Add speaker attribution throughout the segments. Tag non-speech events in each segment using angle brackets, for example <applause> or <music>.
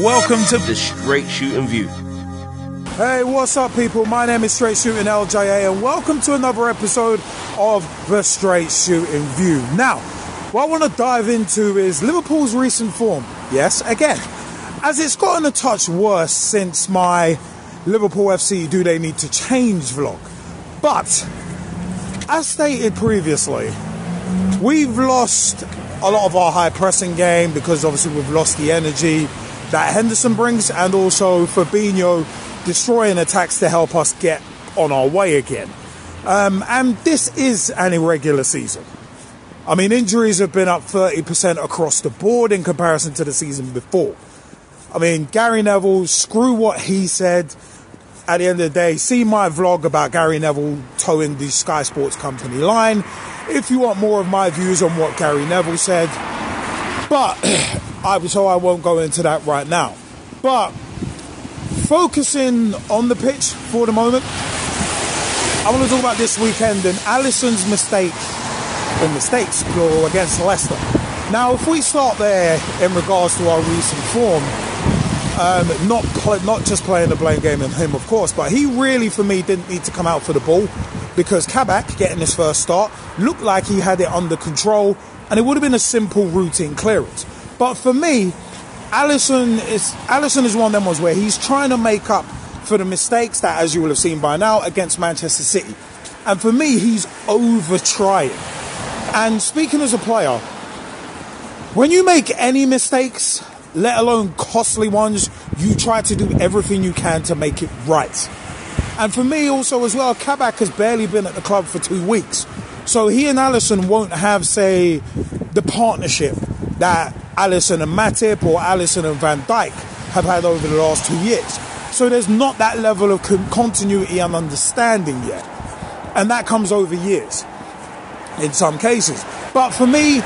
Speaker 1: Welcome to the Straight Shooting View.
Speaker 2: Hey, what's up, people? My name is Straight Shooting LJA, and welcome to another episode of the Straight Shooting View. Now, what I want to dive into is Liverpool's recent form. Yes, again, as it's gotten a touch worse since my Liverpool FC Do They Need to Change vlog. But, as stated previously, we've lost a lot of our high pressing game because obviously we've lost the energy that Henderson brings, and also Fabinho destroying attacks to help us get on our way again. Um, and this is an irregular season. I mean, injuries have been up 30% across the board in comparison to the season before. I mean, Gary Neville, screw what he said. At the end of the day, see my vlog about Gary Neville toeing the Sky Sports Company line if you want more of my views on what Gary Neville said. But <clears throat> I so I won't go into that right now. But focusing on the pitch for the moment, I want to talk about this weekend and Alisson's mistake or mistakes plural against Leicester. Now, if we start there in regards to our recent form, um, not not just playing the blame game on him, of course, but he really, for me, didn't need to come out for the ball because Kabak, getting his first start, looked like he had it under control and it would have been a simple routine clearance. But for me, Alisson is Alisson is one of them ones where he's trying to make up for the mistakes that, as you will have seen by now, against Manchester City. And for me, he's over trying. And speaking as a player, when you make any mistakes, let alone costly ones, you try to do everything you can to make it right. And for me also as well, Kabak has barely been at the club for two weeks. So he and Alisson won't have, say, the partnership that Alisson and Matip or Alisson and Van Dijk have had over the last two years. So there's not that level of continuity and understanding yet. And that comes over years in some cases. But for me,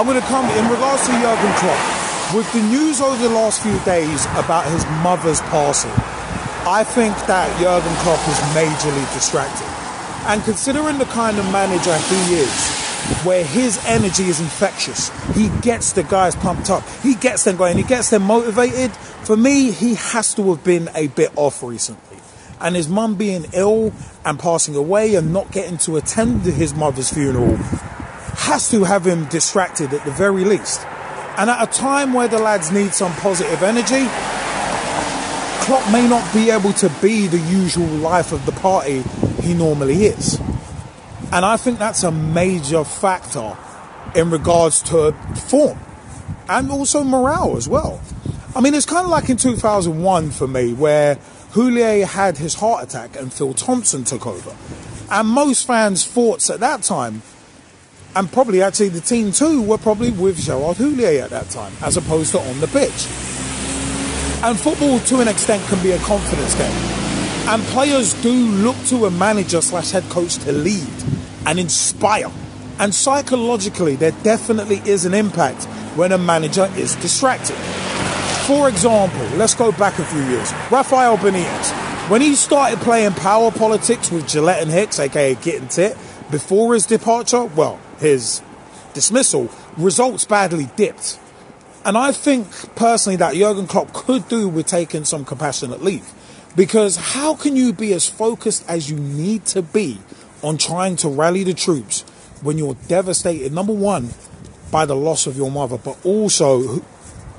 Speaker 2: I'm going to come in regards to Jurgen Klopp. With the news over the last few days about his mother's passing, I think that Jurgen Klopp is majorly distracted. And considering the kind of manager he is, where his energy is infectious, he gets the guys pumped up, he gets them going, he gets them motivated. For me, he has to have been a bit off recently. And his mum being ill and passing away and not getting to attend his mother's funeral has to have him distracted at the very least. And at a time where the lads need some positive energy, Klopp may not be able to be the usual life of the party he normally is. And I think that's a major factor in regards to form and also morale as well. I mean, it's kind of like in 2001 for me, where Houllier had his heart attack and Phil Thompson took over. And most fans' thoughts at that time, and probably actually the team too, were probably with Gerard Houllier at that time, as opposed to on the pitch. And football, to an extent, can be a confidence game. And players do look to a manager slash head coach to lead and inspire. And psychologically, there definitely is an impact when a manager is distracted. For example, let's go back a few years. Rafael Benitez, when he started playing power politics with Gillett and Hicks, aka Getting Tit, before his departure, well, his dismissal, results badly dipped. And I think personally that Jurgen Klopp could do with taking some compassionate leave. Because how can you be as focused as you need to be on trying to rally the troops when you're devastated, number one, by the loss of your mother, but also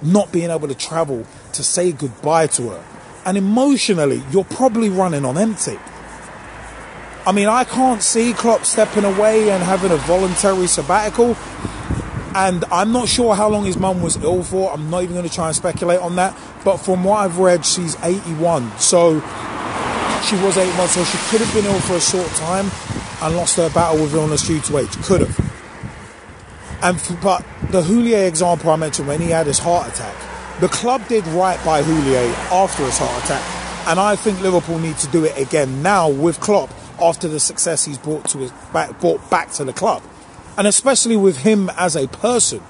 Speaker 2: not being able to travel to say goodbye to her? And emotionally, you're probably running on empty. I mean, I can't see Klopp stepping away and having a voluntary sabbatical and I'm not sure how long his mum was ill for. I'm not even going to try and speculate on that. But from what I've read, she's 81. So she was 81, so she could have been ill for a short time and lost her battle with illness due to age. Could have. And but the Houllier example I mentioned when he had his heart attack, the club did right by Houllier after his heart attack, and I think Liverpool need to do it again now with Klopp after the success he's brought to his back, brought back to the club and especially with him as a person.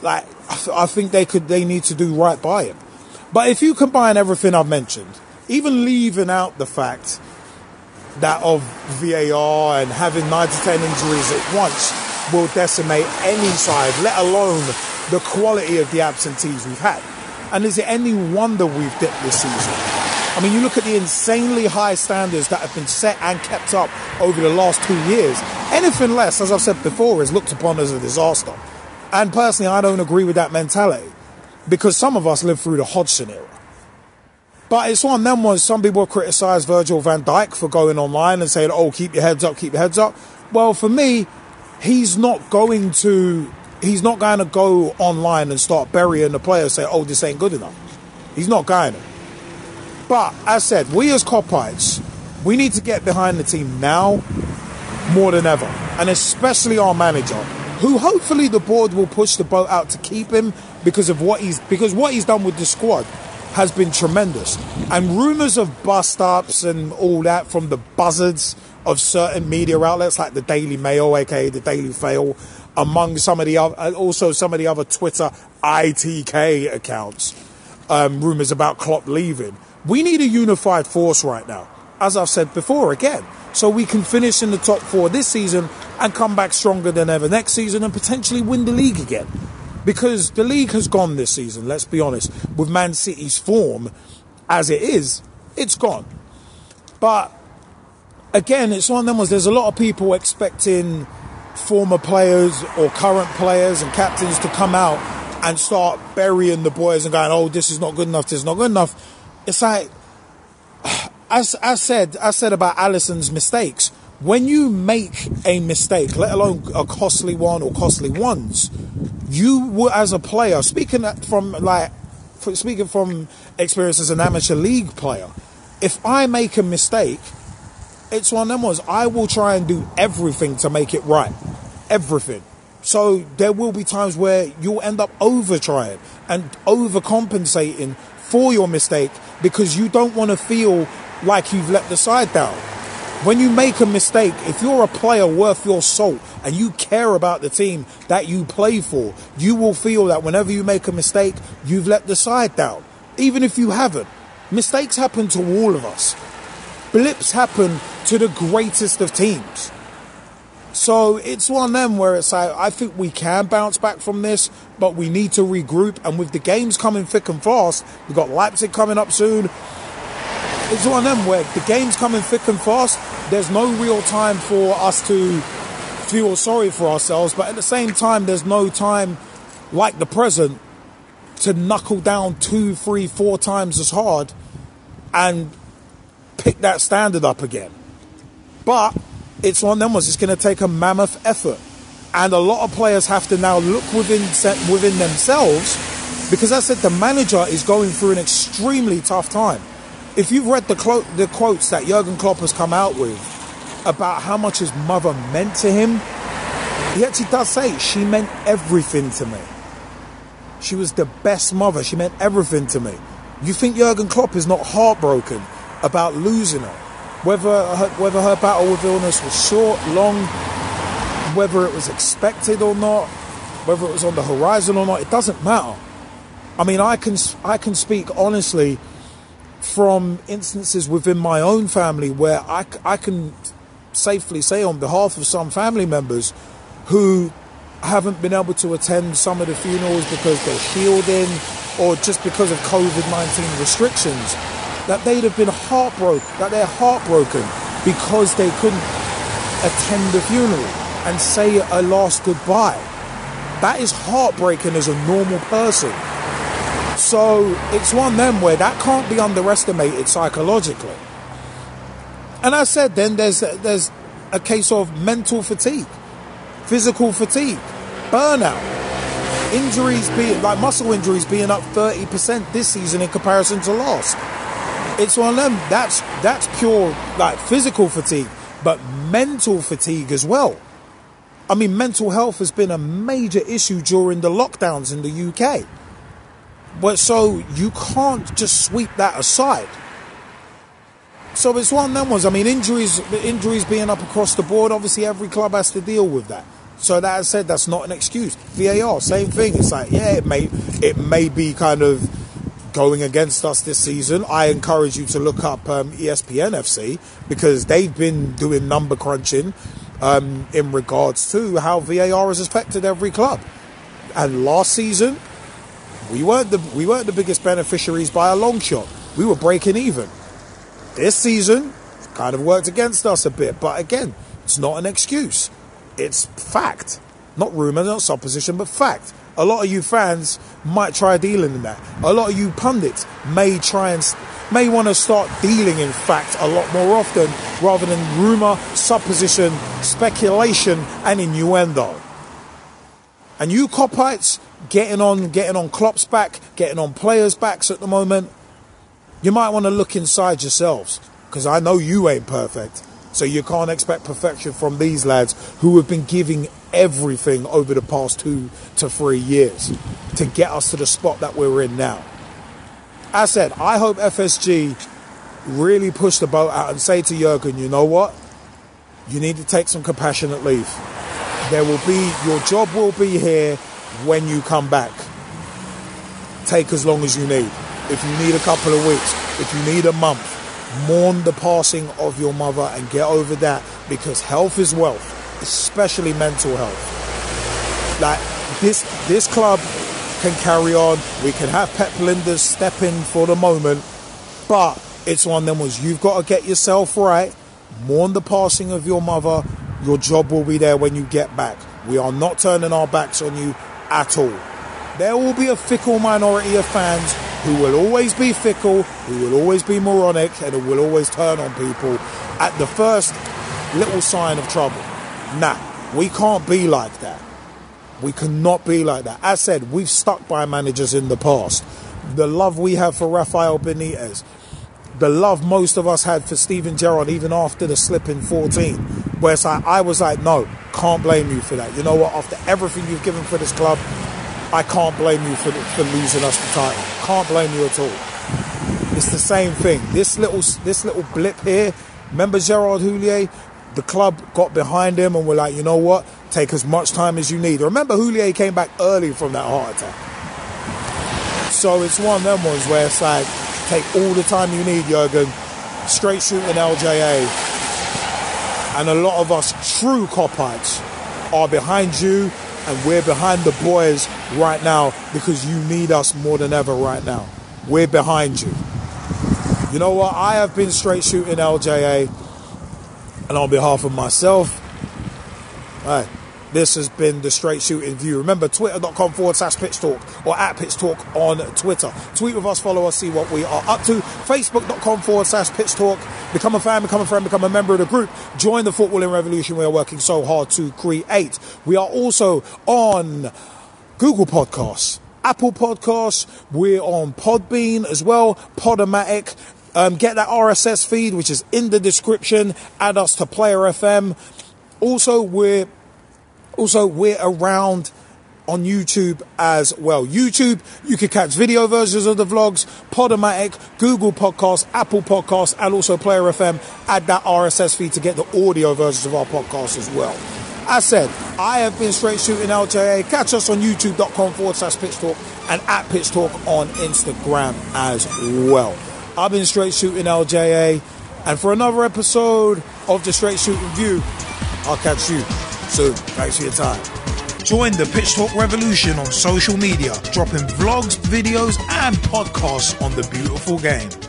Speaker 2: Like, I think they could, they need to do right by him. But if you combine everything I've mentioned, even leaving out the fact that of VAR and having nine to ten injuries at once will decimate any side, let alone the quality of the absentees we've had. And is it any wonder we've dipped this season? I mean, you look at the insanely high standards that have been set and kept up over the last two years. Anything less, as I've said before, is looked upon as a disaster. And personally, I don't agree with that mentality because some of us lived through the Hodgson era. But it's one of them ones, some people criticise Virgil van Dijk for going online and saying, oh, keep your heads up, keep your heads up. Well, for me, he's not going to he's not going to go online and start burying the players say oh this ain't good enough he's not going to but as said we as Kopites we need to get behind the team now more than ever and especially our manager who hopefully the board will push the boat out to keep him because of what he's because what he's done with the squad has been tremendous and rumors of bust ups and all that from the buzzards of certain media outlets like the Daily Mail, aka the Daily Fail, among some of the other, also some of the other Twitter ITK accounts. Um, rumors about Klopp leaving. We need a unified force right now, as I've said before again, so we can finish in the top four this season and come back stronger than ever next season and potentially win the league again. Because the league has gone this season, let's be honest, with Man City's form as it is, it's gone. But again, it's one of them was there's a lot of people expecting former players or current players and captains to come out and start burying the boys and going, "Oh, this is not good enough. This is not good enough." It's like, as I said, I said about Alisson's mistakes. When you make a mistake, let alone a costly one or costly ones, you will, as a player, speaking from like, speaking from experience as an amateur league player, if I make a mistake, it's one of them ones. I will try and do everything to make it right. Everything. So there will be times where you'll end up over trying and overcompensating for your mistake because you don't want to feel like you've let the side down. When you make a mistake, if you're a player worth your salt and you care about the team that you play for, you will feel that whenever you make a mistake, you've let the side down. Even if you haven't. Mistakes happen to all of us blips happen to the greatest of teams. So it's one of them where it's like, I think we can bounce back from this, but we need to regroup. And with the games coming thick and fast, we've got Leipzig coming up soon. It's one of them where the game's coming thick and fast. There's no real time for us to feel sorry for ourselves, but at the same time, there's no time like the present to knuckle down two, three, four times as hard and pick that standard up again. But it's one of them was it's going to take a mammoth effort, and a lot of players have to now look within within themselves because I said the manager is going through an extremely tough time. If you've read the, clo- the quotes that Jurgen Klopp has come out with about how much his mother meant to him, he actually does say she meant everything to me. She was the best mother. She meant everything to me. You think Jurgen Klopp is not heartbroken about losing her. Whether her, whether her battle with illness was short, long, whether it was expected or not, whether it was on the horizon or not, it doesn't matter. I mean, I can I can speak honestly from instances within my own family where I, I can safely say on behalf of some family members who haven't been able to attend some of the funerals because they're shielding or just because of COVID 19 restrictions that they'd have been heartbroken, that they're heartbroken because they couldn't attend the funeral and say a last goodbye. That is heartbreaking as a normal person. So it's one them where that can't be underestimated psychologically. And I said then there's there's a case of mental fatigue, physical fatigue, burnout, injuries being like muscle injuries being up 30% this season in comparison to last it's one of them. That's that's pure like physical fatigue, but mental fatigue as well. I mean, mental health has been a major issue during the lockdowns in the UK. But so you can't just sweep that aside. So it's one of them ones. I mean, injuries, injuries being up across the board. Obviously, every club has to deal with that. So that said, that's not an excuse. VAR, same thing. It's like, yeah, it may, it may be kind of going against us this season, I encourage you to look up um, ESPN FC because they've been doing number crunching um, in regards to how VAR has affected every club. And last season, we weren't the we weren't the biggest beneficiaries by a long shot. We were breaking even. This season kind of worked against us a bit, but again, it's not an excuse. It's fact, not rumor, not supposition, but fact. A lot of you fans might try dealing in that. A lot of you pundits may try and may want to start dealing in fact a lot more often rather than rumor, supposition, speculation, and innuendo. And you Kopites getting on getting on Klopp's back, getting on players' backs at the moment, you might want to look inside yourselves. Because I know you ain't perfect. So you can't expect perfection from these lads who have been giving everything over the past two to three years to get us to the spot that we're in now. As I said, I hope FSG really push the boat out and say to Jurgen, you know what? You need to take some compassionate leave. There will be, your job will be here when you come back. Take as long as you need. If you need a couple of weeks, if you need a month, mourn the passing of your mother and get over that because health is wealth, especially mental health. Like this, this club can carry on. We can have Pep Lijnders step in for the moment, but it's one of them was you've got to get yourself right. Mourn the passing of your mother. Your job will be there when you get back. We are not turning our backs on you at all. There will be a fickle minority of fans who will always be fickle, who will always be moronic, and who will always turn on people at the first little sign of trouble. Nah, we can't be like that. We cannot be like that. As said, we've stuck by managers in the past. The love we have for Rafael Benitez, the love most of us had for Steven Gerrard, even after the slip in 14, where it's like, I was like, no, can't blame you for that. You know what? After everything you've given for this club, I can't blame you for, for losing us the title. Can't blame you at all. It's the same thing. This little this little blip here. Remember Gerard Houllier? The club got behind him and were like, you know what? Take as much time as you need. Remember Houllier came back early from that heart attack. So it's one of them ones where it's like, take all the time you need, Jurgen. Straight shooting LJA. And a lot of us true Kopites are behind you and we're behind the boys right now because you need us more than ever right now. We're behind you. You know what? I have been straight shooting LJA, and on behalf of myself, hey, this has been the straight shooting view. Remember, twitter.com forward slash pitch talk or at pitch talk on Twitter. Tweet with us, follow us, see what we are up to. Facebook.com forward slash pitch talk. Become a fan, become a friend, become a member of the group. Join the footballing revolution we are working so hard to create. We are also on Google Podcasts. Apple Podcasts, we're on Podbean as well, Podomatic. Um, get that RSS feed, which is in the description. Add us to Player FM. Also, we're also, we're around on YouTube as well. YouTube, you can catch video versions of the vlogs, Podomatic, Google Podcasts, Apple Podcasts, and also Player FM. Add that RSS feed to get the audio versions of our podcast as well. As said, I have been straight shooting LJA. Catch us on youtube.com forward slash pitch talk and at pitch talk on Instagram as well. I've been straight shooting LJA. And for another episode of the Straight Shooting View, I'll catch you soon. Thanks for your time. Join the Pitch Talk revolution on social media, dropping vlogs, videos, and podcasts on the beautiful game.